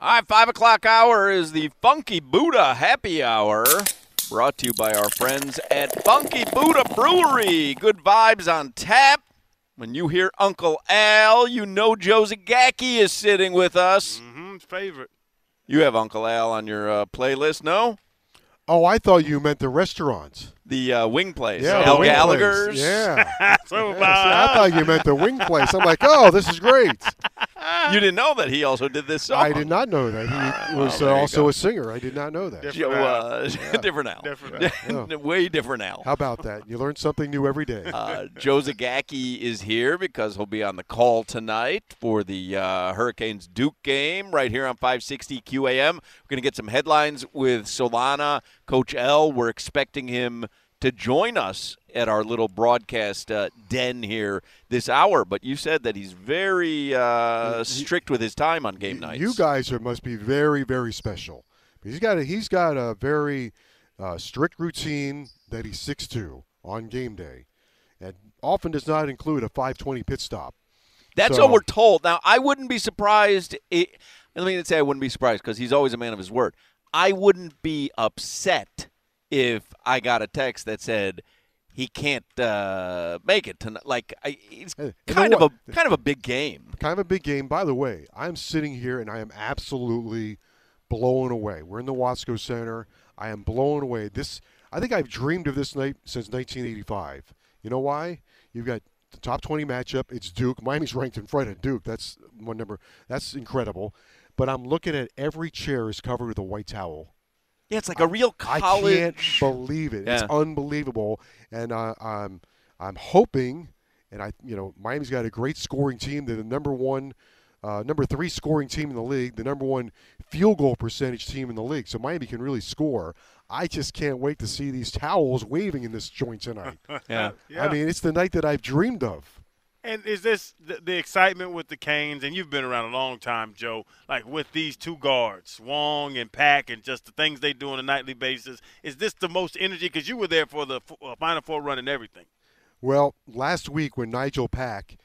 All right, 5 o'clock hour is the Funky Buddha Happy Hour. Brought to you by our friends at Funky Buddha Brewery. Good vibes on tap. When you hear Uncle Al, you know Joe Zagacki is sitting with us. Mm-hmm, favorite. You have Uncle Al on your uh, playlist, no? Oh, I thought you meant the restaurants. The uh, wing place. Yeah, Al the wing Gallagher's. place. Yeah. so Yeah, see, I thought you meant the wing place. I'm like, oh, this is great. You didn't know that he also did this song. I did not know that. He was there uh, also go. a singer. I did not know that. Joe, uh, different Al. Different Al. Way different Al. How about that? You learn something new every day. Uh, Joe Zagacki is here because he'll be on the call tonight for the uh, Hurricanes Duke game right here on 560 QAM. We're going to get some headlines with Solana. Coach L, we're expecting him to join us at our little broadcast uh, den here this hour. But you said that he's very uh, strict with his time on game nights. You guys are must be very, very special. He's got a, he's got a very uh, strict routine that he sticks to on game day, and often does not include a 5:20 pit stop. That's So- what we're told. Now, I wouldn't be surprised. It, let me say I wouldn't be surprised because he's always a man of his word. I wouldn't be upset if I got a text that said he can't uh, make it tonight. Like I, it's Hey, kind of a kind of a big game. Kind of a big game. By the way, I'm sitting here and I am absolutely blown away. We're in the Watsco Center. I am blown away. This I think I've dreamed of this night since 1985. You know why? You've got the top 20 matchup. It's Duke. Miami's ranked in front of Duke. That's one number. That's incredible. But I'm looking at every chair is covered with a white towel. Yeah, it's like a real college. I college. can't believe it. Yeah. It's unbelievable, and uh, I'm I'm hoping, and I you know Miami's got a great scoring team. They're the number one, uh, number three scoring team in the league, the number one field goal percentage team in the league. So Miami can really score. I just can't wait to see these towels waving in this joint tonight. yeah. yeah. I mean, it's the night that I've dreamed of. And is this the, the excitement with the Canes? And you've been around a long time, Joe. Like with these two guards, Wong and Pack, and just the things they do on a nightly basis. Is this the most energy? Because you were there for the uh, Final Four run and everything. Well, last week when Nigel Pack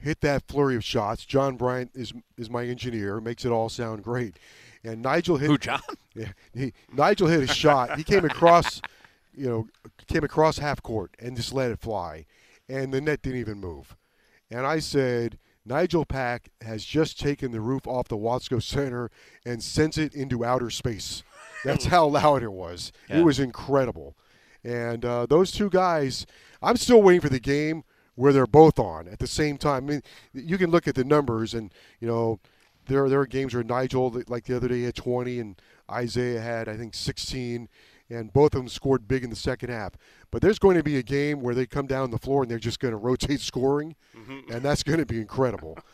hit that flurry of shots, John Bryant is is my engineer, makes it all sound great. And Nigel hit Who, John? Yeah, he, Nigel hit a shot. He came across, you know, came across half court and just let it fly, and the net didn't even move. And I said, Nigel Pack has just taken the roof off the Watsco Center and sent it into outer space. That's how loud it was. Yeah. It was incredible. And uh, those two guys, I'm still waiting for the game where they're both on at the same time. I mean, you can look at the numbers, and you know, there there are games where Nigel, like the other day, had 20, and Isaiah had I think 16, and both of them scored big in the second half. But there's going to be a game where they come down the floor and they're just going to rotate scoring, and that's going to be incredible.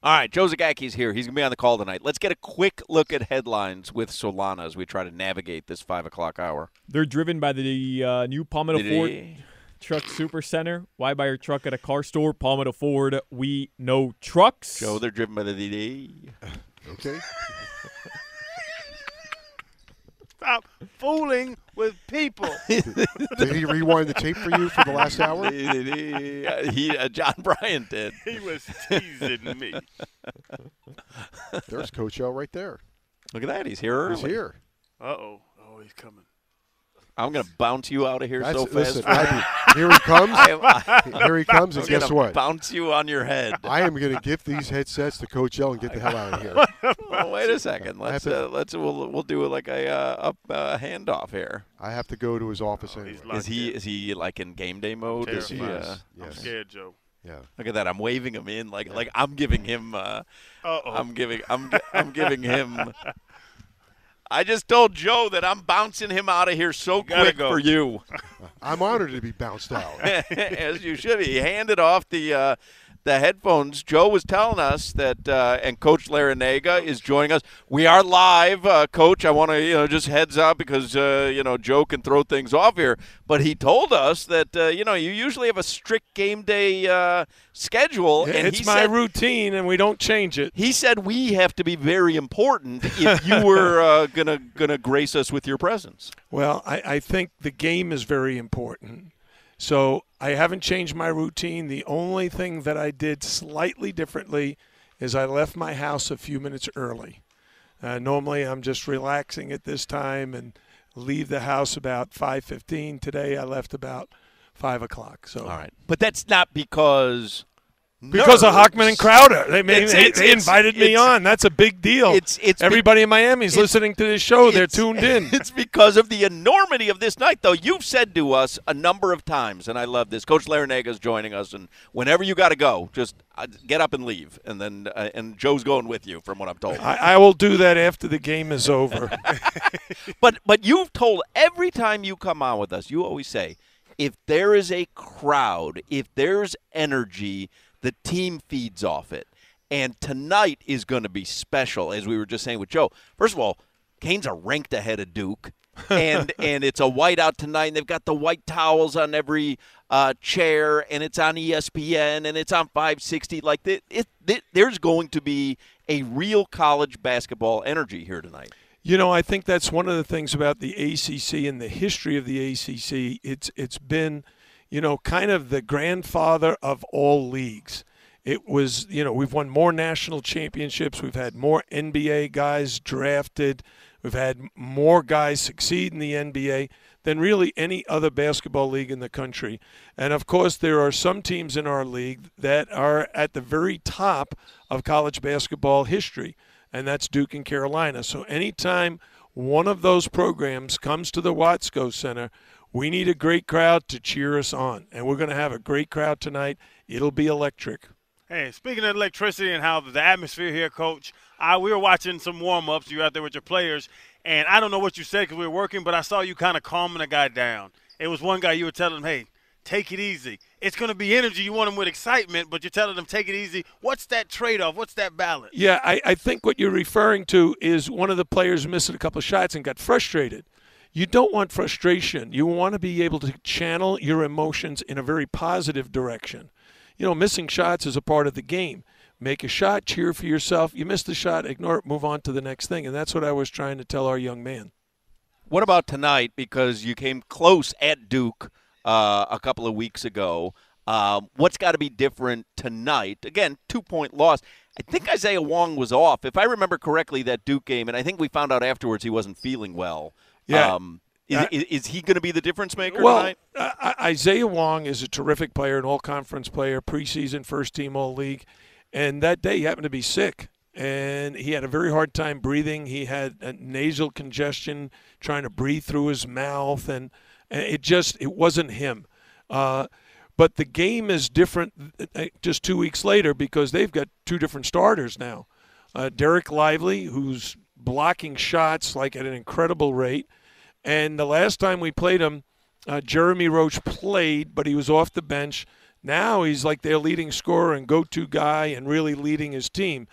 All right, Joe Zagacki's here. He's going to be on the call tonight. Let's get a quick look at headlines with Solana as we try to navigate this 5 o'clock hour. They're driven by the uh, new Palmetto Did Ford he- Truck Super Center. Why buy your truck at a car store? Palmetto Ford. We know trucks. Joe, they're driven by the DD. Okay. stop fooling with people. Did he rewind the tape for you for the last hour? he, he, he- uh, John Bryan did. he was teasing me. There's Coach L right there. Look at that. He's here early. He's here. Uh oh. Oh, he's coming. I'm going to bounce you out of here That's, so fast. listen, I, here he comes. I, I, Here he comes, and guess what? Bounce you on your head. I am going to give these headsets to Coach L and get the hell out of here. well, wait a second. Let's to- uh, let's we'll, we'll do it like a uh, a uh, handoff here. I have to go to his office Oh, anyway. Is he in. is he like in game day mode? Is he, Terrified. uh, I'm scared, Joe. Yeah. look at that! I'm waving him in like like I'm giving him. Uh, Uh oh. I'm giving I'm I'm giving him. I just told Joe that I'm bouncing him out of here so gotta quick go. for you, I'm honored to be bounced out. as you should be. He handed off the uh, the headphones. Joe was telling us that, uh, and Coach Larrañaga is joining us. We are live, uh, Coach. I want to you know just heads up because uh, you know Joe can throw things off here, but he told us that uh, you know you usually have a strict game day uh, schedule, and it's my said, routine, and we don't change it. He said we have to be very important if you were uh, gonna gonna grace us with your presence. Well, I, I think the game is very important. So I haven't changed my routine. The only thing that I did slightly differently is I left my house a few minutes early. Uh, normally, I'm just relaxing at this time and leave the house about 5:15. Today, I left about five o'clock. So All right, but that's not because because of. Hochman and Crowder, they It's- they, it's- they invited me on. That's a big deal. It's it's be- Everybody in Miami's listening to this show. They're tuned in. It's because of the enormity of this night, though. You've said to us a number of times, and I love this. Coach Larrañaga is joining us, and whenever you got to go, just uh, get up and leave, and then uh, and Joe's going with you, from what I'm told. I, I will do that after the game is over. But but you've told every time you come on with us, you always say, if there is a crowd, if there's energy, the team feeds off it. And tonight is going to be special, as we were just saying with Joe. First of all, Canes are ranked ahead of Duke. and and it's a whiteout tonight, and they've got the white towels on every uh, chair, and it's on ESPN, and it's on 560. Like it, it, it, there's going to be a real college basketball energy here tonight. You know, I think that's one of the things about the ACC and the history of the ACC. It's it's been, you know, kind of the grandfather of all leagues. It was, you know, we've won more national championships. We've had more NBA guys drafted. We've had more guys succeed in the NBA than really any other basketball league in the country. And of course, there are some teams in our league that are at the very top of college basketball history, and that's Duke and Carolina. So anytime one of those programs comes to the Watsco Center, we need a great crowd to cheer us on. And we're going to have a great crowd tonight. It'll be electric. Hey, speaking of electricity and how the atmosphere here, Coach, I we were watching some warm ups. You were out there with your players, and I don't know what you said because we were working, but I saw you kind of calming a guy down. It was one guy you were telling him, "Hey, take it easy. It's going to be energy. You want him with excitement, but you're telling them take it easy. What's that trade off? What's that balance?" Yeah, I, I think what you're referring to is one of the players missed a couple of shots and got frustrated. You don't want frustration. You want to be able to channel your emotions in a very positive direction. You know, missing shots is a part of the game. Make a shot, cheer for yourself. You missed the shot, ignore it, move on to the next thing. And that's what I was trying to tell our young man. What about tonight? Because you came close at Duke uh, a couple of weeks ago. Um, what's got to be different tonight? Again, two point loss. I think Isaiah Wong was off, if I remember correctly, that Duke game, and I think we found out afterwards he wasn't feeling well. Yeah. Um, is, Uh, is, is he going to be the difference maker Well, tonight? uh, Isaiah Wong is a terrific player, an all conference player, preseason first team all league. And that day he happened to be sick. And he had a very hard time breathing. He had a nasal congestion, trying to breathe through his mouth, and and it just it wasn't him. Uh, but the game is different uh, just two weeks later because they've got two different starters now. Uh, Dereck Lively, who's blocking shots like at an incredible rate, and the last time we played him, uh, Jeremy Roach played, but he was off the bench. Now he's like their leading scorer and go-to guy, and really leading his team.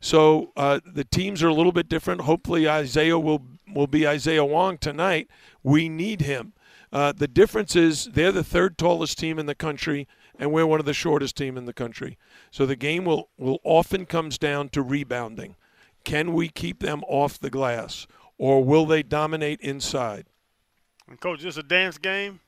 So uh, the teams are a little bit different. Hopefully Isaiah will will be Isaiah Wong tonight. We need him. Uh, the difference is they're the third tallest team in the country, and we're one of the shortest team in the country. So the game will, will often comes down to rebounding. Can we keep them off the glass? Or will they dominate inside? And coach, is this a dance game?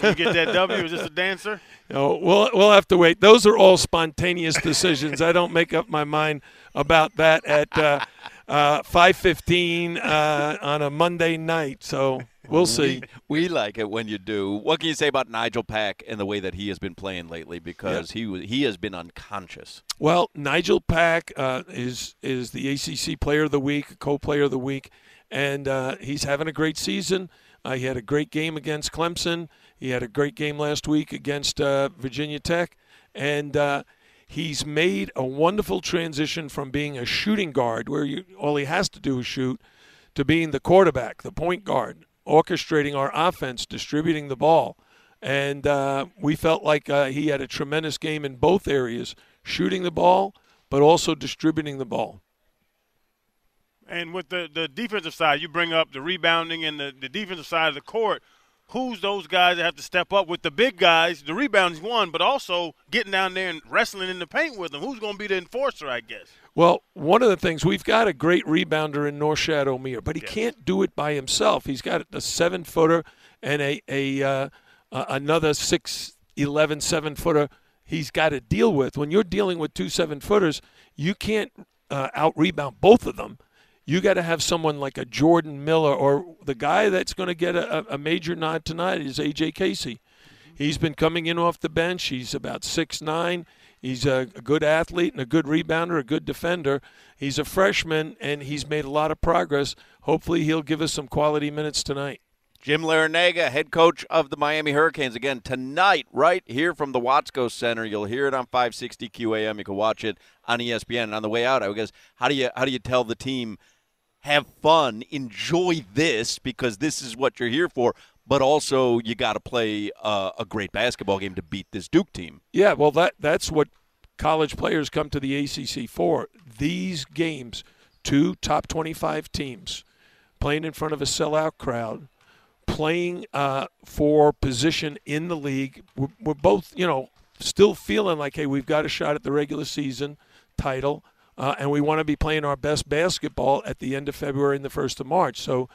When you get that W, is this a dancer? You know, we'll we'll have to wait. Those are all spontaneous decisions. I don't make up my mind about that at uh, uh, five fifteen uh, on a Monday night. So we'll see. We, we like it when you do. What can you say about Nigel Pack and the way that he has been playing lately? Because he was he has been unconscious. Well, Nigel Pack uh, is is the ACC Player of the Week, co-player of the week, and uh, he's having a great season. Uh, he had a great game against Clemson. He had a great game last week against uh, Virginia Tech, and uh, he's made a wonderful transition from being a shooting guard, where you, all he has to do is shoot, to being the quarterback, the point guard, orchestrating our offense, distributing the ball. And uh, we felt like uh, he had a tremendous game in both areas, shooting the ball, but also distributing the ball. And with the, the defensive side, you bring up the rebounding and the, the defensive side of the court. Who's those guys that have to step up with the big guys? The rebounding's one, but also getting down there and wrestling in the paint with them. Who's going to be the enforcer, I guess? Well, one of the things we've got a great rebounder in Norchad Omier, but he Yes. can't do it by himself. He's got a seven footer and a a uh, uh, another six eleven seven footer. He's got to deal with. When you're dealing with two seven footers, you can't uh, out rebound both of them. You got to have someone like a Jordan Miller or the guy that's going to get a, a major nod tonight is AJ Casey. He's been coming in off the bench. He's about six nine. He's a, good athlete and a good rebounder, a good defender. He's a freshman and he's made a lot of progress. Hopefully, he'll give us some quality minutes tonight. Jim Larrañaga, head coach of the Miami Hurricanes, again tonight, right here from the Watsco Center. You'll hear it on 560 QAM. You can watch it on ESPN. And on the way out, I guess, how do you how do you tell the team, have fun, enjoy this because this is what you're here for, but also you got to play uh, a great basketball game to beat this Duke team. Yeah, well, that that's what college players come to the ACC for. These games, two top 25 teams playing in front of a sellout crowd, playing uh, for position in the league. We're, we're both, you know, still feeling like, hey, we've got a shot at the regular season title, uh, and we want to be playing our best basketball at the end of February and the first of March. So.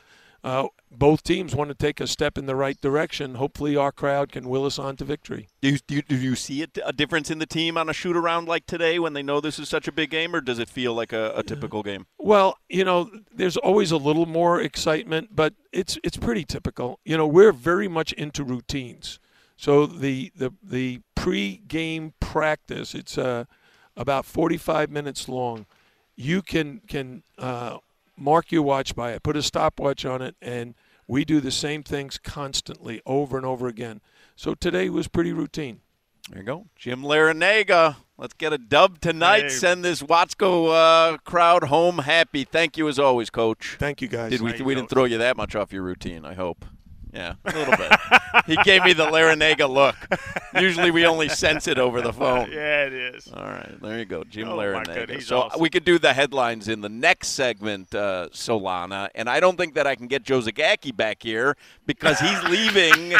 Uh, both teams want to take a step in the right direction. Hopefully, our crowd can will us on to victory. Do you, do you, do you see a, a difference in the team on a shoot around like today when they know this is such a big game, or does it feel like a, a typical game? Well, you know, there's always a little more excitement, but it's it's pretty typical. You know, we're very much into routines. So the the the pre-game practice, it's uh, about 45 minutes long. You can can uh, mark your watch by it, put a stopwatch on it, and we do the same things constantly over and over again. So today was pretty routine. There you go. Jim Larrañaga. Let's get a dub tonight. Hey. Send this Watsco uh, crowd home happy. Thank you as always, Coach. Thank you, guys. Did we? Thank you, We didn't throw you that much off your routine. I hope. Yeah, a little bit. he gave me the Larrañaga look. Usually we only sense it over the phone. Yeah, it is. All right, there you go, Jim Oh, Larrañaga. he's so awesome. we could do the headlines in the next segment, uh, Solana, and I don't think that I can get Joe Zagacki back here because he's leaving.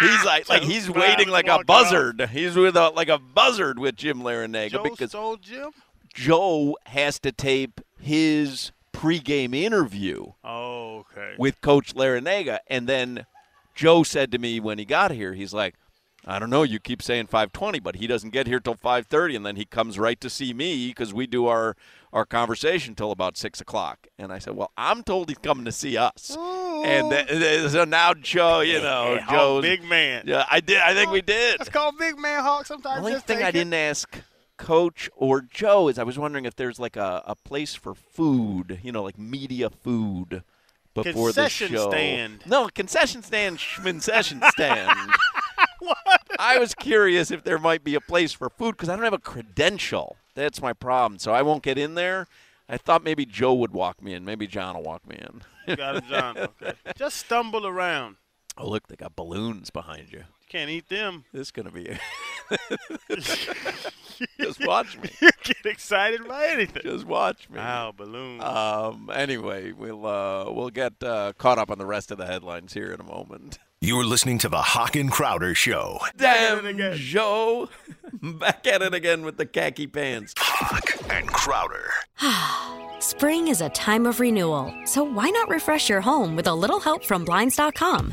He's like, like he's waiting like a buzzard. He's with a, like a buzzard with Jim Larrañaga Joe because stole Jim? Joe has to tape his pregame interview Oh, okay. with Coach Larrañaga. And then Joe said to me when he got here, he's like, I don't know. You keep saying 5:20, but he doesn't get here till 5:30, and then he comes right to see me because we do our our conversation till about six o'clock. And I said, Well, I'm told he's coming to see us. Ooh. And th- th- so now Joe, you know, Joe's big man. Yeah, I did. I think we did. It's called Big Man Hawk sometimes. The only thing I it. didn't ask Coach or Joe is I was wondering if there's like a, a place for food, you know, like media food before Concession the show. stand. No, concession stand, concession stand. I was curious if there might be a place for food because I don't have a credential. That's my problem. So I won't get in there. I thought maybe Joe would walk me in. Maybe John will walk me in. Got it, John. Okay. Just stumble around. Oh, look, they got balloons behind you. You can't eat them. This is going to be. Just watch me. You get excited by anything. Just watch me. Wow, balloons. Um. Anyway, we'll uh, we'll get uh, caught up on the rest of the headlines here in a moment. You're listening to the Hawk and Crowder Show. Damn, again. Joe, back at it again with the khaki pants. Hawk and Crowder. Spring is a time of renewal, so why not refresh your home with a little help from Blinds.com?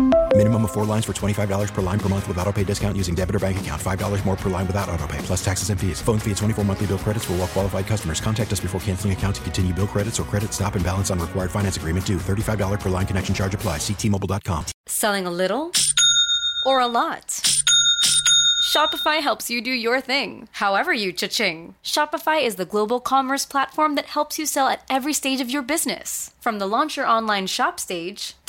Minimum of four lines for $25 per line per month with auto pay discount using debit or bank account. $5 more per line without auto pay, plus taxes and fees. Phone fee at 24 monthly bill credits for all well qualified customers. Contact us before canceling account to continue bill credits or credit stop and balance on required finance agreement due. $35 per line connection charge apply. Ctmobile.com. Selling a little or a lot? Shopify helps you do your thing, however you cha-ching. Shopify is the global commerce platform that helps you sell at every stage of your business. From the launch your online shop stage,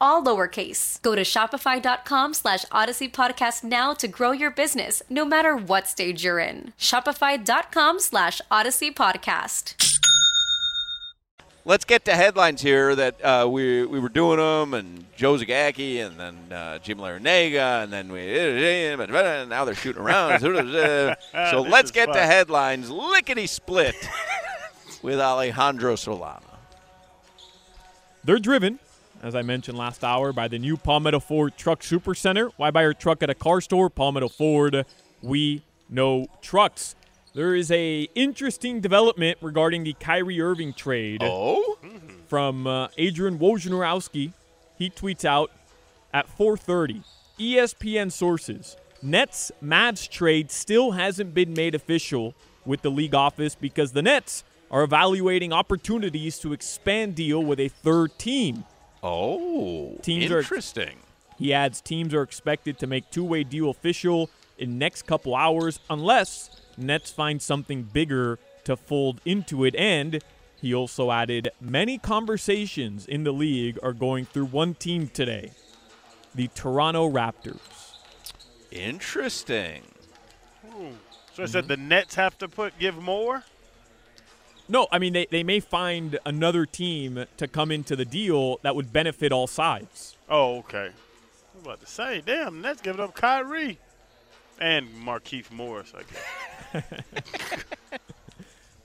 all lowercase. Go to shopify.com slash odyssey podcast now to grow your business, no matter what stage you're in. Shopify.com slash odyssey podcast. Let's get to headlines here that uh, we we were doing them, and Joe Zagacki, and then uh, Jim Larrañaga, and then we and now they're shooting around. so let's get fun. to headlines. Lickety split with Alejandro Solana. They're driven, as I mentioned last hour, by the new Palmetto Ford Truck Super Center. Why buy your truck at a car store? Palmetto Ford. We know trucks. There is a interesting development regarding the Kyrie Irving trade. Oh, from uh, Adrian Wojnarowski. He tweets out at 4:30. ESPN sources: Nets Mavs trade still hasn't been made official with the league office because the Nets are evaluating opportunities to expand deal with a third team. Oh, Teams are- interesting. He adds teams are expected to make two-way deal official in next couple hours unless Nets find something bigger to fold into it and he also added many conversations in the league are going through one team today. The Toronto Raptors. Interesting. So I said mm-hmm. the Nets have to put give more. No, I mean they, they may find another team to come into the deal that would benefit all sides. Oh, okay. I was about to say, damn, Nets giving up Kyrie and Markieff Morris. I guess.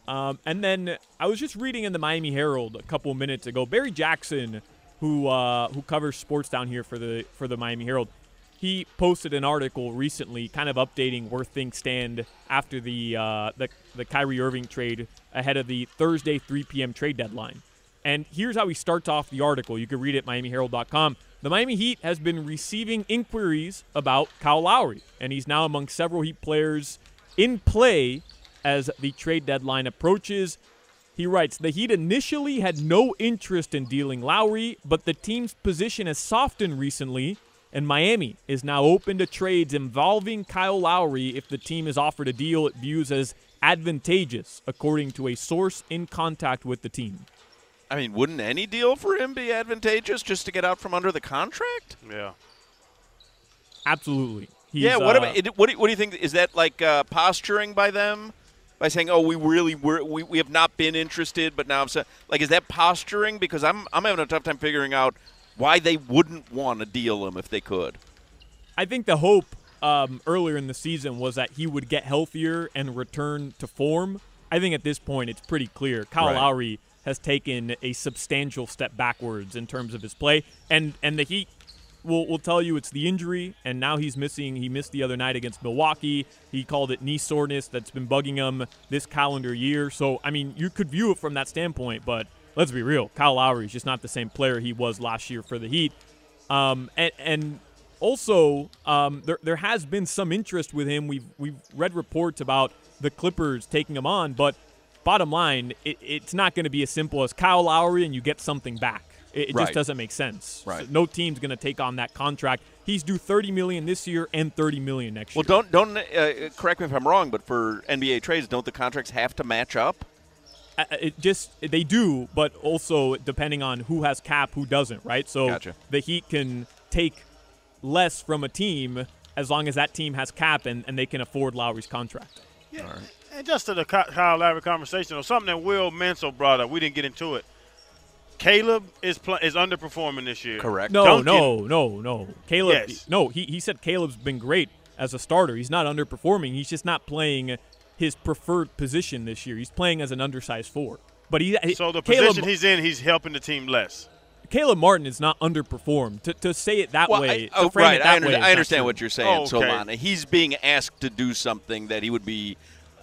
Um, and then I was just reading in the Miami Herald a couple minutes ago. Barry Jackson, who uh, who covers sports down here for the for the Miami Herald, he posted an article recently, kind of updating where things stand after the uh, the the Kyrie Irving trade ahead of the Thursday 3 p.m. trade deadline. And here's how he starts off the article. You can read it at MiamiHerald.com. The Miami Heat has been receiving inquiries about Kyle Lowry, and he's now among several Heat players in play as the trade deadline approaches. He writes The Heat initially had no interest in dealing Lowry, but the team's position has softened recently And Miami is now open to trades involving Kyle Lowry if the team is offered a deal it views as advantageous, according to a source in contact with the team. I mean, wouldn't any deal for him be advantageous just to get out from under the contract? Yeah. Absolutely. He's, yeah. What uh, about it- what? Do, what do you think? Is that like uh, posturing by them? By saying, "Oh, we really were, we, we have not been interested, but now I'm so, like, is that posturing? Because I'm I'm having a tough time figuring out why they wouldn't want to deal him if they could. I think the hope um, earlier in the season was that he would get healthier and return to form. I think at this point it's pretty clear. Kyle Right. Lowry has taken a substantial step backwards in terms of his play, and and the Heat will will tell you it's the injury, and now he's missing. He missed the other night against Milwaukee. He called it knee soreness that's been bugging him this calendar year. So I mean, you could view it from that standpoint, but let's be real. Kyle Lowry is just not the same player he was last year for the Heat. Um, and, and also, um, there, there has been some interest with him. We've, we've read reports about the Clippers taking him on, but bottom line, it, it's not going to be as simple as Kyle Lowry and you get something back. It, it Right. just doesn't make sense. Right. So no team's going to take on that contract. He's due 30 million this year and 30 million next Well, year. Well, don't don't uh, correct me if I'm wrong, but for NBA trades, don't the contracts have to match up? Uh, it just they do, but also depending on who has cap, who doesn't, right? So Gotcha. the Heat can take less from a team as long as that team has cap and, and they can afford Lowry's contract. Yeah. And just to the Ky- Kyle Lowry conversation, or something that Will Manso brought up, we didn't get into it. Caleb is pl- is underperforming this year. Correct. No, Duncan- no, no, no. Caleb, Yes. no, he, he said Caleb's been great as a starter. He's not underperforming. He's just not playing his preferred position this year. He's playing as an undersized four. But he, So the Caleb, position he's in, he's helping the team less. Caleb Martin is not underperformed. To, to say it that Well, way, oh, I, oh, to frame right. it I, under- way I understand what you're saying, Oh, okay. Solana. He's being asked to do something that he would be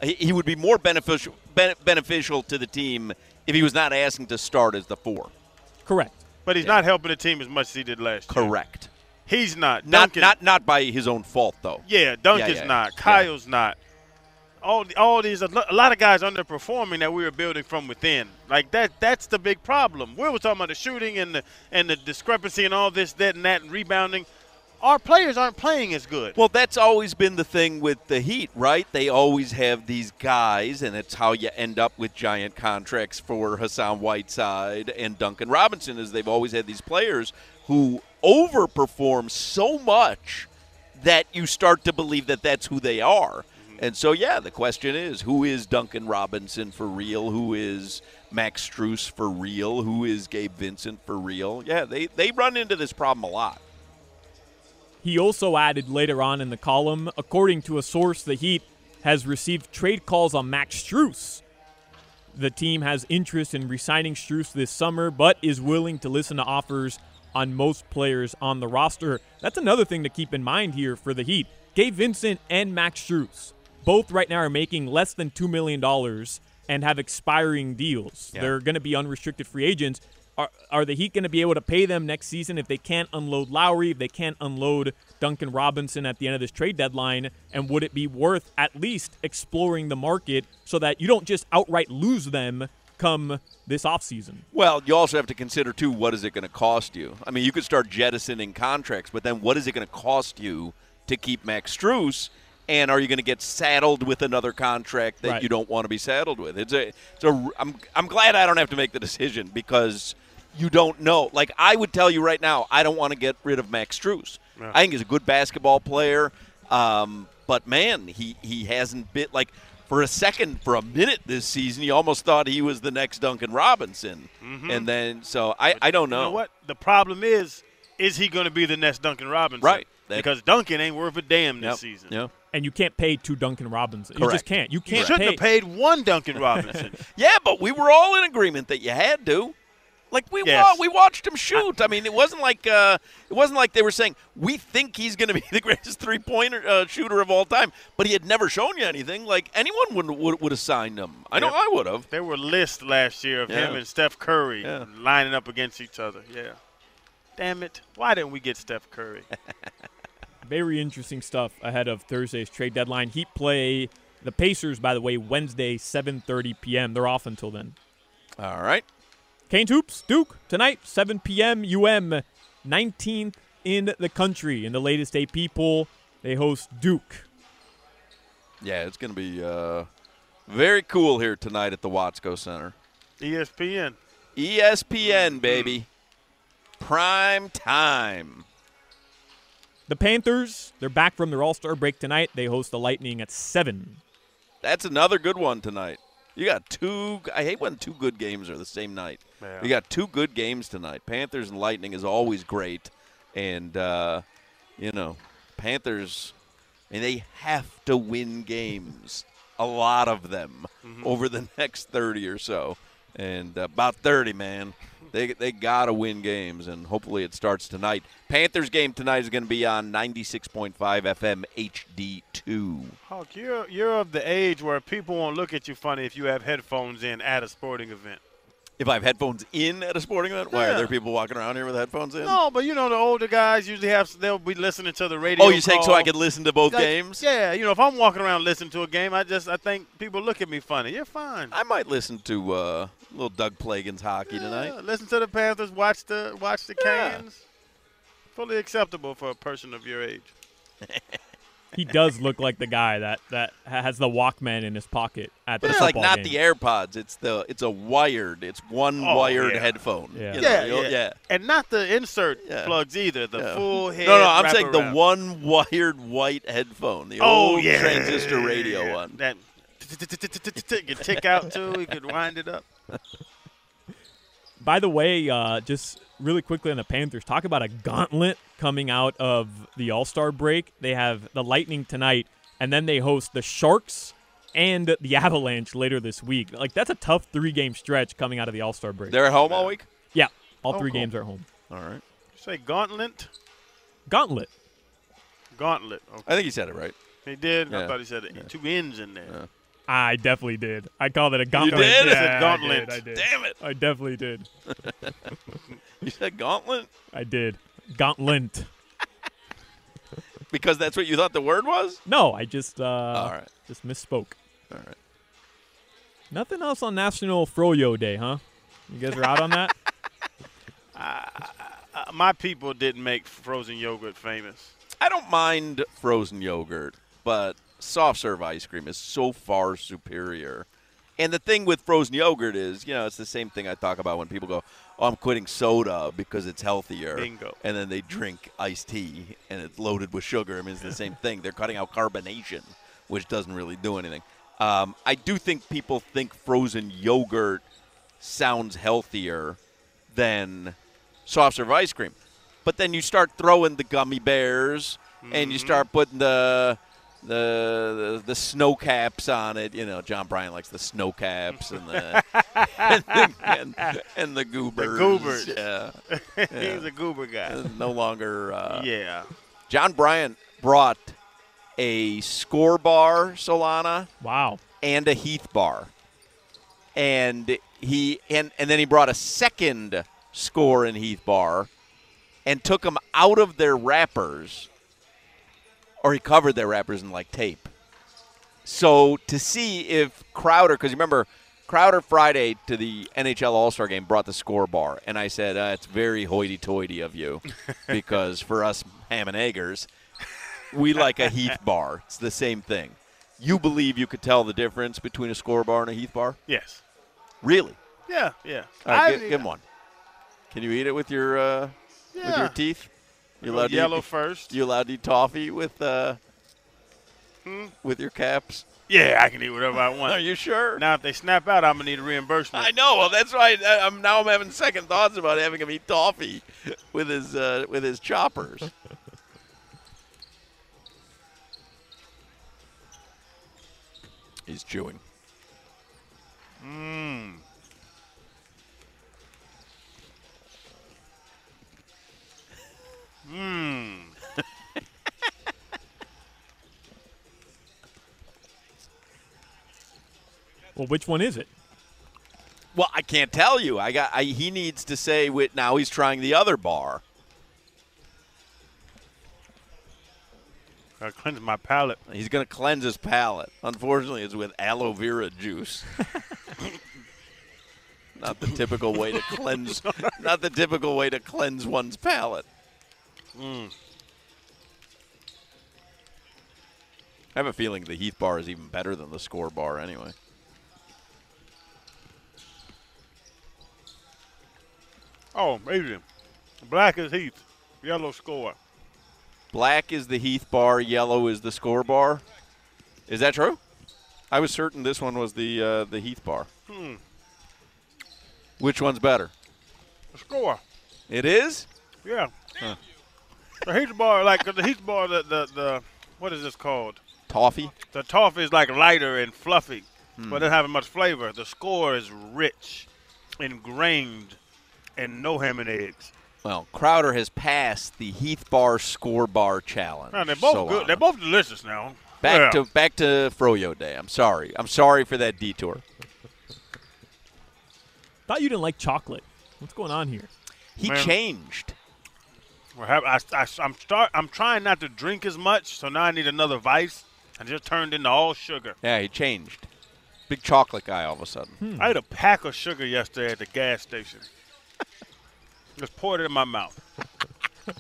he, he would be more beneficial beneficial to the team if he was not asking to start as the four. Correct. But he's not helping the team as much as he did last year. Correct. He's not. Not Duncan, not not by his own fault though. Yeah, Duncan's yeah, not. yeah. Kyle's not. All all these a lot of guys underperforming that we were building from within. Like that that's the big problem. We were talking about the shooting and the and the discrepancy and all this that and that and rebounding. Our players aren't playing as good. Well, that's always been the thing with the Heat, right? They always have these guys, and it's how you end up with giant contracts for Hassan Whiteside and Duncan Robinson, is they've always had these players who overperform so much that you start to believe that that's who they are. And so, yeah, the question is who is Duncan Robinson for real? Who is Max Strus for real? Who is Gabe Vincent for real? Yeah, they, they run into this problem a lot. He also added later on in the column, according to a source, the Heat has received trade calls on Max Strus. The team has interest in resigning Strus this summer, but is willing to listen to offers on most players on the roster. That's another thing to keep in mind here for the Heat. Gabe Vincent and Max Strus, both right now are making less than $2 million and have expiring deals. Yeah. They're going to be unrestricted free agents. Are, are the Heat going to be able to pay them next season if they can't unload Lowry, if they can't unload Duncan Robinson at the end of this trade deadline? And would it be worth at least exploring the market so that you don't just outright lose them come this offseason? Well, you also have to consider too what is it going to cost you. I mean, you could start jettisoning contracts, but then what is it going to cost you to keep Max Strus? And are you going to get saddled with another contract that Right. you don't want to be saddled with? It's a, it's a. I'm, I'm glad I don't have to make the decision because you don't know. Like I would tell you right now, I don't want to get rid of Max Strus. I think he's a good basketball player, um, but man, he he hasn't been like for a second, for a minute this season, you almost thought he was the next Duncan Robinson, and then so I I don't know. You know what? The problem is, is he going to be the next Duncan Robinson? Right. That- because Duncan ain't worth a damn this Yep. season. Yeah. And you can't pay two Duncan Robinson. You just can't. You You can't You shouldn't pay. have paid one Duncan Robinson. Yeah, but we were all in agreement that you had to. Like we Yes. wa- we watched him shoot. I mean, it wasn't like uh, it wasn't like they were saying we think he's going to be the greatest three pointer uh, shooter of all time, but he had never shown you anything. Like anyone would would, would have signed him. I know Yep. I would have. there were lists last year of him and Steph Curry Yeah. lining up against each other. Yeah. Damn it! Why didn't we get Steph Curry? Very interesting stuff ahead of Thursday's trade deadline. Heat play the Pacers, by the way, Wednesday, 7:30 p.m. They're off until then. All right. Canes hoops, Duke tonight, 7 p.m. UM, 19th in the country in the latest AP poll. They host Duke. Yeah, it's going to be uh, very cool here tonight at the Watsco Center. ESPN. ESPN, baby. Prime time. The Panthers, they're back from their All Star break tonight. They host the Lightning at 7. That's another good one tonight. You got two. I hate when two good games are the same night. Yeah. You got two good games tonight. Panthers and Lightning is always great, and uh, you know, Panthers, and they have to win games, a lot of them over the next thirty or so, and uh, about thirty, man. They, they got to win games, and hopefully it starts tonight. Panthers game tonight is going to be on 96.5 FM HD2. Hawk, you're you're of the age where people won't look at you funny if you have headphones in at a sporting event. If I have headphones in at a sporting event, why are there people walking around here with headphones in? No, but you know the older guys usually have they'll be listening to the radio. Oh, you saying so I can listen to both Like, games? Yeah, you know if I'm walking around listening to a game, I just I think people look at me funny. You're fine. I might listen to uh, little Doug Plagens hockey Yeah, tonight. listen to the Panthers. Watch the watch the Yeah. Canes. Fully acceptable for a person of your age. He does look like the guy that, that has the Walkman in his pocket at the. But the it's like not game. the AirPods. It's the it's a wired. It's one Oh, wired yeah. headphone. Yeah. You know, yeah, you'll- yeah, yeah. and not the insert Yeah. plugs either. The Yeah. full head. No, no, I'm saying the one wired white headphone, the Oh old yeah, transistor radio one. That you could tick out too. You could wind it up. By the way, uh, just really quickly on the Panthers, talk about a gauntlet coming out of the All Star break. They have the Lightning tonight, and then they host the Sharks and the Avalanche later this week. Like that's a tough three game stretch coming out of the All Star break. They're at home all week. yeah, all Oh, three cool. games are at home. All right. You Say gauntlet. Gauntlet. Gauntlet. Okay. I think he said it right. He did. Yeah. I thought he said it. Two ends in there. I definitely did. I called it a gauntlet. did? Yeah, I said gauntlet. I did, I did. Damn it! I definitely did. You said gauntlet I did. Gauntlet. because that's what you thought the word was. No, I just uh, All right. just misspoke. All right. Nothing else on National Froyo Day, huh? You guys are out on that? Uh, my people didn't make frozen yogurt famous. I don't mind frozen yogurt, but soft serve ice cream is so far superior. And the thing with frozen yogurt is, you know, it's the same thing I talk about when people go, "Oh, I'm quitting soda because it's healthier." Bingo. And then they drink iced tea and it's loaded with sugar. I mean, it's the same thing. They're cutting out carbonation, which doesn't really do anything. Um, I do think people think frozen yogurt sounds healthier than soft serve ice cream. But then you start throwing the gummy bears and you start putting the the, the the Sno-Caps on it. You know, John Bryan likes the Sno-Caps and the and, and, and the goobers. goobers. Yeah. He's a goober guy. No longer. Uh, yeah. John Bryan brought a Skor bar, Solana, Wow. and a Heath bar, and he and and then he brought a second Skor and Heath bar, and took them out of their wrappers, or he covered their wrappers in like tape. So to see if Crowder, because you remember. Crowder Friday to the NHL All Star game brought the Skor bar, and I said uh, it's very hoity-toity of you, because for us ham and eggers, we like a Heath bar. It's the same thing. You believe you could tell the difference between a Skor bar and a Heath bar? Yes. Really? Yeah. Yeah. All right, I- gi- give him one. Can you eat it with your uh, with your teeth? You allowed to yellow eat, first. You allowed to eat toffee with uh, with your caps? Yeah, I can eat whatever I want. Are you sure? Now, if they snap out, I'm gonna need a reimbursement. I know. Well, that's why I, I'm now I'm having second thoughts about having him eat toffee with his uh, with his choppers. He's chewing. Mmm. Mmm. Well, which one is it? Well, I can't tell you. I got. I, he needs to say. With now he's trying the other bar. Gotta cleanse my palate. He's going to cleanse his palate. Unfortunately, it's with aloe vera juice. not the typical way to cleanse. not the typical way to cleanse one's palate. Mm. I have a feeling the Heath bar is even better than the Skor bar anyway. Oh, Adrian. Black is Heath. Yellow Skor. Black is the Heath bar, yellow is the Skor bar. Is that true? I was certain this one was the uh, the Heath bar. Hmm. Which one's better? The Skor. It is? Yeah. Huh. The Heath bar, like the Heath bar, the, the the what is this called? Toffee? The toffee is like lighter and fluffy, Hmm. but it doesn't have much flavor. The Skor is rich, ingrained, and no ham and eggs. Well, Crowder has passed the Heath bar Skor bar challenge. Man, they're both Solana. good. They're both delicious now. Back Yeah. to back to Froyo Day. I'm sorry. I'm sorry for that detour. Thought you didn't like chocolate. What's going on here? He Man. changed. Well, have- I, I, am start. I'm trying not to drink as much, so now I need another vice. I just turned into all sugar. Yeah, he changed. Big chocolate guy all of a sudden. Hmm. I ate a pack of sugar yesterday at the gas station. just poured it in my mouth.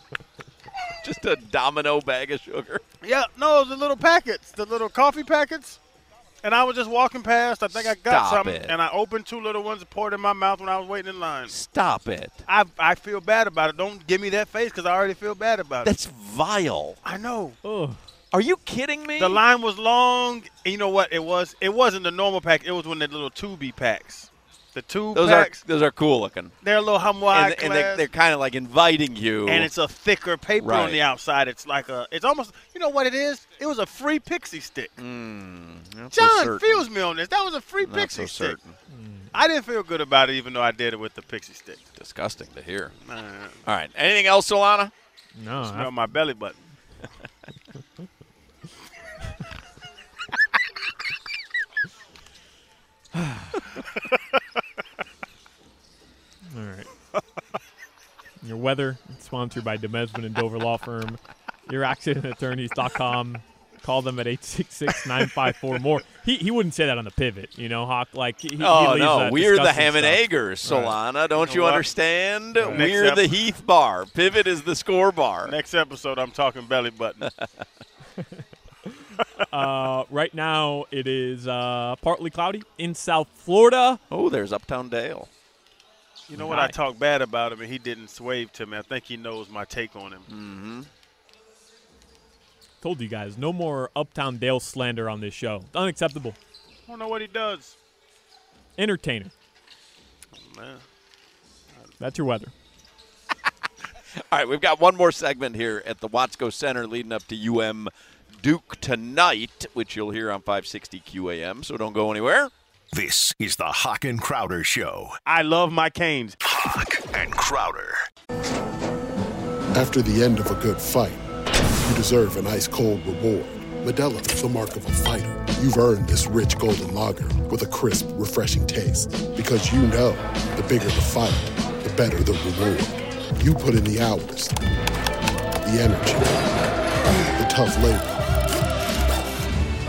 Just a domino bag of sugar. Yeah, no, the little packets, the little coffee packets. And I was just walking past. I think I got Stop something, it. and I opened two little ones and poured in my mouth when I was waiting in line. Stop it. I I feel bad about it. Don't give me that face because I already feel bad about it. That's it. vile. I know. Oh, Are you kidding me? The line was long. And you know what? It was. It wasn't the normal pack. It was one of the little tubey packs. The two those packs. are those are cool looking. they're a little Hawaii And, and they, they're kind of like inviting you. and it's a thicker paper Right. on the outside. It's like a. It's almost. You know what it is? It was a free pixie stick. Mm, not so John feels me on this. That was a free Not pixie so stick. certain. I didn't feel good about it, even though I did it with the pixie stick. Disgusting to hear. Uh, All right. Anything else, Solana? no. smell my belly button. All right. Your weather sponsored by Demesman and Dover Law Firm. YourAccidentAttorneys.com. Call them at 866-954 more. He he wouldn't say that on the pivot, you know, Hawk. Like he, he Oh leaves no, that we're the disgusting ham and eggers, Solana. Don't You you know what? understand? Next We're the Heath bar. Pivot is the Skor bar. Next episode, I'm talking belly button. Uh, right now it is uh, partly cloudy in South Florida. Oh, there's Uptown Dale. You know what? I Hi. talked bad about him, and he didn't swave to me. I think he knows my take on him. Mm-hmm. Told you guys, no more Uptown Dale slander on this show. It's unacceptable. I don't know what he does. Entertainer. Man. That's your weather. All right, we've got one more segment here at the Watsco Center leading up to UM Duke tonight, which you'll hear on 560 QAM, so don't go anywhere. This is the Hawk and Crowder Show. I love my canes. Hawk and Crowder. After the end of a good fight, you deserve an ice cold reward. Medalla, the mark of a fighter. You've earned this rich golden lager with a crisp, refreshing taste. Because you know the bigger the fight, the better the reward. You put in the hours, the energy, the tough labor.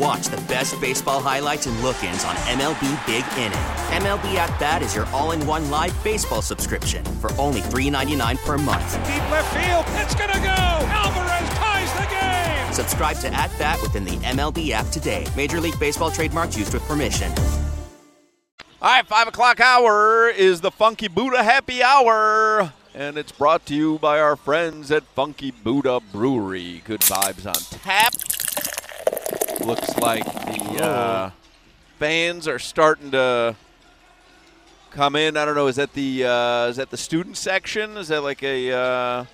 And watch the best baseball highlights and look-ins on MLB Big Inning. MLB At Bat is your all-in-one live baseball subscription for only $3.99 per month. Deep left field, it's gonna go. Alvarez ties the game. Subscribe to At Bat within the MLB app today. Major League Baseball trademarks used with permission. All right, 5 o'clock hour is the Funky Buddha Happy Hour, and it's brought to you by our friends at Funky Buddha Brewery. Good vibes on tap. Looks like the uh, fans are starting to come in. I don't know. Is that the uh, is that the student section? Is that like a uh,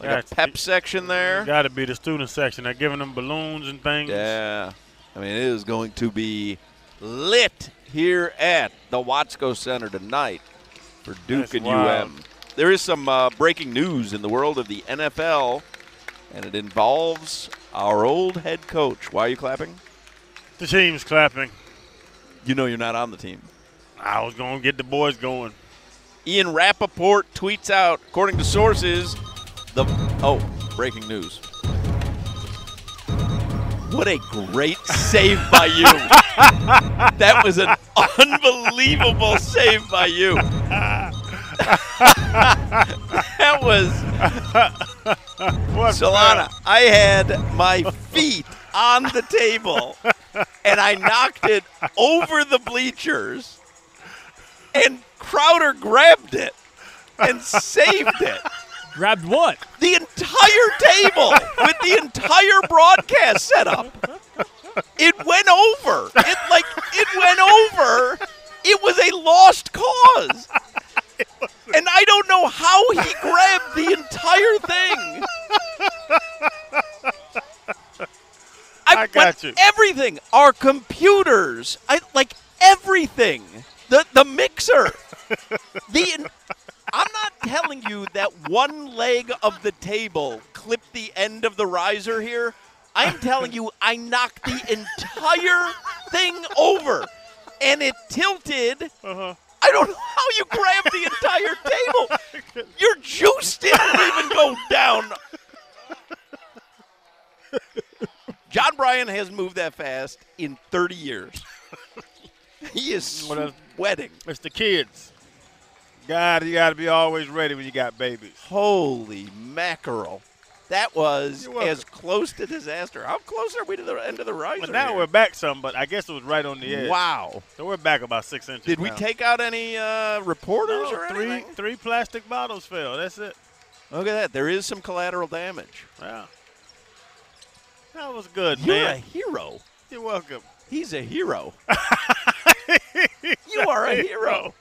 like a pep section there? Got to be the student section. They're giving them balloons and things. Yeah. I mean, it is going to be lit here at the Watsco Center tonight for Duke That's and wild. UM. There is some uh, breaking news in the world of the NFL, and it involves our old head coach. Why are you clapping? The team's clapping. You know you're not on the team. I was going to get the boys going. Ian Rapoport tweets out, according to sources, the oh, breaking news. What a great save by you. that was an unbelievable save by you. that was Solana. I had my feet on the table and I knocked it over the bleachers and Crowder grabbed it and saved it. Grabbed what? The entire table with the entire broadcast setup. It went over. It like it went over. It was a lost cause. And I don't know how he grabbed the entire thing. I, I got you. Everything. Our computers. I like everything. The the mixer. the I'm not telling you that one leg of the table clipped the end of the riser here. I'm telling you, I knocked the entire thing over, and it tilted. Uh-huh. I don't know how you grabbed the entire table. Your juice didn't even go down. John Bryan has moved that fast in 30 years. He is sweating. It's the kids. God, you got to be always ready when you got babies. Holy mackerel. That was as close to disaster. How close are we to the end of the riser? But now here? we're back some, but I guess it was right on the edge. Wow. So we're back about six inches. Did we take out any uh, reporters No, or three anything? three plastic bottles fell. That's it. Look at that. There is some collateral damage. Yeah. That was good, man. You're a hero. You're welcome. He's a hero. you are a hero.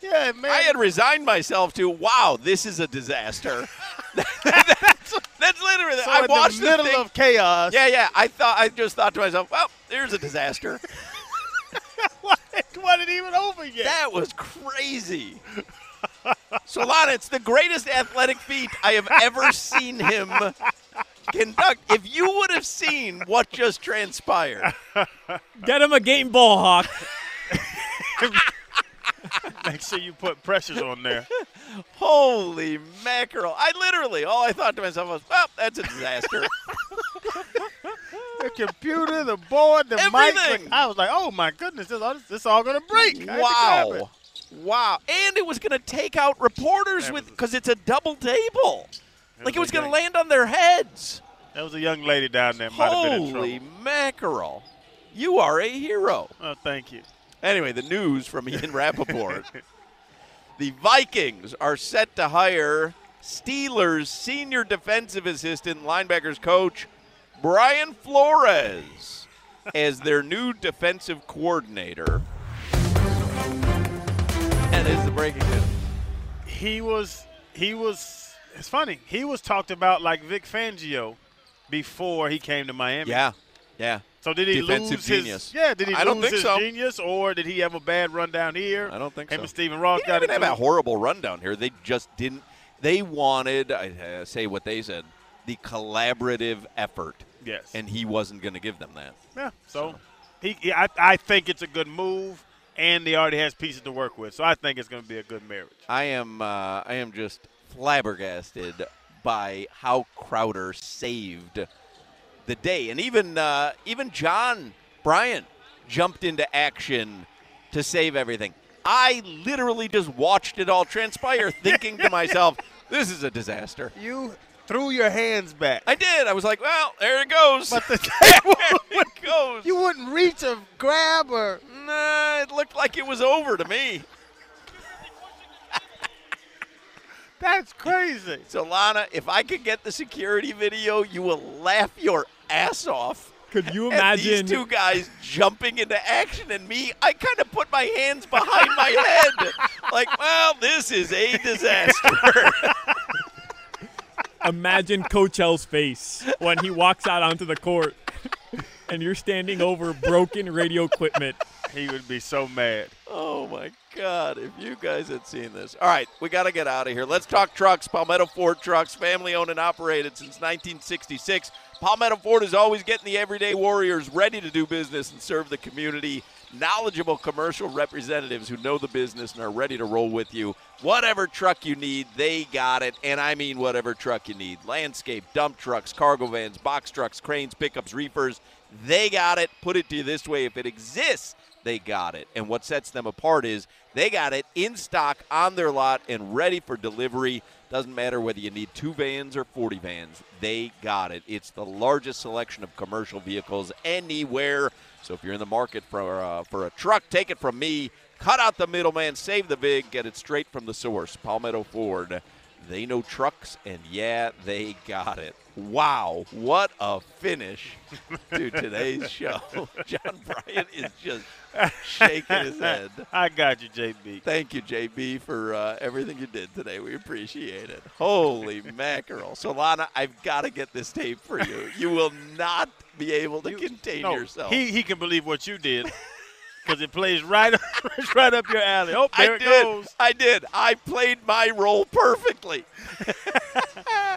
Yeah, man. I had resigned myself to, wow, this is a disaster. that's, that's literally So I in the watched middle thing. of chaos. Yeah, yeah. I thought I just thought to myself, well, there's a disaster. what? It wasn't even over yet. That was crazy. Solana, it's the greatest athletic feat I have ever seen him conduct. If you would have seen what just transpired, Get him a game ball, Hawk. Make sure you put pressures on there. holy mackerel! I literally, all I thought to myself was, well, that's a disaster. the computer, the board, the mic. I was like, oh my goodness, this is all, this all break. Had to it. wow, wow! And it was going to take out reporters with because it's a double table. Like it was going to land on their heads. There was a young lady down there. Might have been in Holy mackerel! You are a hero. Oh, thank you. Anyway, the news from Ian Rapoport. the Vikings are set to hire Steelers senior defensive assistant linebackers coach Brian Flores as their new defensive coordinator. And is the breaking news. He was. He was. It's funny. He was talked about like Vic Fangio before he came to Miami. Yeah, yeah. So did he Defensive lose genius. his? Yeah. Did he I don't lose his so. genius, or did he have a bad run down here? I don't think Him so. and Stephen Ross He got didn't it. have a horrible run down here. They just didn't. They wanted, I uh, say what they said, the collaborative effort. Yes. And he wasn't going to give them that. Yeah. So, he, he I, I think it's a good move, and he already has pieces to work with. So I think it's going to be a good marriage. I am uh, I am just flabbergasted by how Crowder saved the day, and even uh, even John Bryan jumped into action to save everything. I literally just watched it all transpire, thinking to myself, "This is a disaster." You threw your hands back. I did. I was like, "Well, there it goes." But the there it goes. you wouldn't reach a grab or. Nah, it looked like it was over to me. That's crazy. So, Lana, if I could get the security video, you will laugh your ass off. Could you at imagine? these two guys jumping into action and me? I kind of put my hands behind my head, like, well, this is a disaster. Imagine Coach L's face when he walks out onto the court and you're standing over broken radio equipment. He would be so mad. oh my God! If you guys had seen this, all right, we got to get out of here. Let's talk trucks. Palmetto Ford Trucks, family owned and operated since 1966. Palmetto Ford is always getting the everyday warriors ready to do business and serve the community. knowledgeable commercial representatives who know the business and are ready to roll with you. Whatever truck you need, they got it. And I mean whatever truck you need landscape, dump trucks, cargo vans, box trucks, cranes, pickups, reefers. They got it. Put it to you this way if it exists, they got it. And what sets them apart is they got it in stock on their lot and ready for delivery. Doesn't matter whether you need two vans or 40 vans, they got it. It's the largest selection of commercial vehicles anywhere. So if you're in the market for, uh, for a truck, take it from me. Cut out the middleman, save the big, get it straight from the source. Palmetto Ford. They know trucks, and yeah, they got it. Wow, what a finish to today's show. John Bryant is just shaking his head. I got you, JB. Thank you, JB, for uh, everything you did today. We appreciate it. Holy mackerel. Solana, I've got to get this tape for you. You will not be able to contain No, yourself. he he can believe what you did because it plays right right up your alley. Oh, there I it did. goes. I did. I played my role perfectly.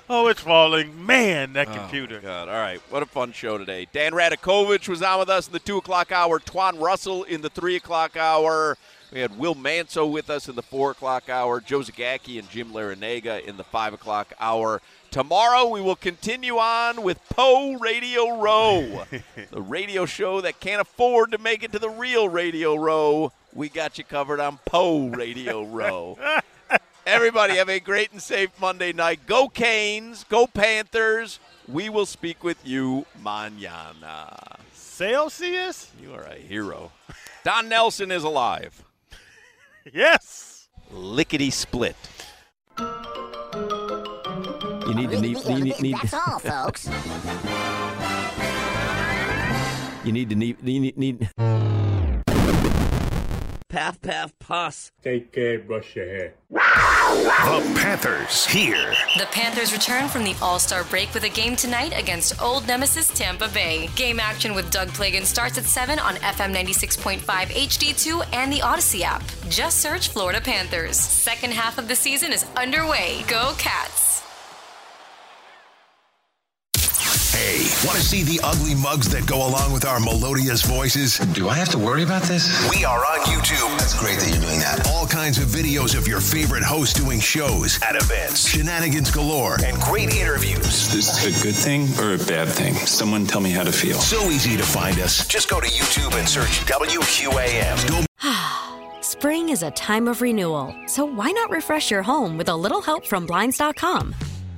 Oh, it's falling. Man, that Oh, computer. my God. All right. What a fun show today. Dan Radakovich was on with us in the 2 o'clock hour. Twan Russell in the 3 o'clock hour. We had Will Manso with us in the 4 o'clock hour. Joe Zagacki and Jim Larrañaga in the 5 o'clock hour. Tomorrow we will continue on with Poe Radio Row, the radio show that can't afford to make it to the real Radio Row. We got you covered on Poe Radio Row. Everybody have a great and safe Monday night. Go Canes, go Panthers. We will speak with you mañana. Celsius? You are a hero. Don Nelson is alive. Yes. Lickety split. You need to need, you need, need That's all, folks. you need to need need, need Path, path, puss. Take care, brush your hair. The Panthers here. The Panthers return from the All Star break with a game tonight against old nemesis Tampa Bay. Game action with Doug Plagens starts at 7 on FM 96.5 HD2 and the Audacy app. Just search Florida Panthers. Second half of the season is underway. Go Cats! Hey, want to see the ugly mugs that go along with our melodious voices? Do I have to worry about this? We are on YouTube. That's great that you're doing that. All kinds of videos of your favorite hosts doing shows at events, shenanigans galore, and great interviews. Is this a good thing or a bad thing? Someone tell me how to feel. So easy to find us. Just go to YouTube and search WQAM. Go Spring is a time of renewal, so why not refresh your home with a little help from Blinds.com?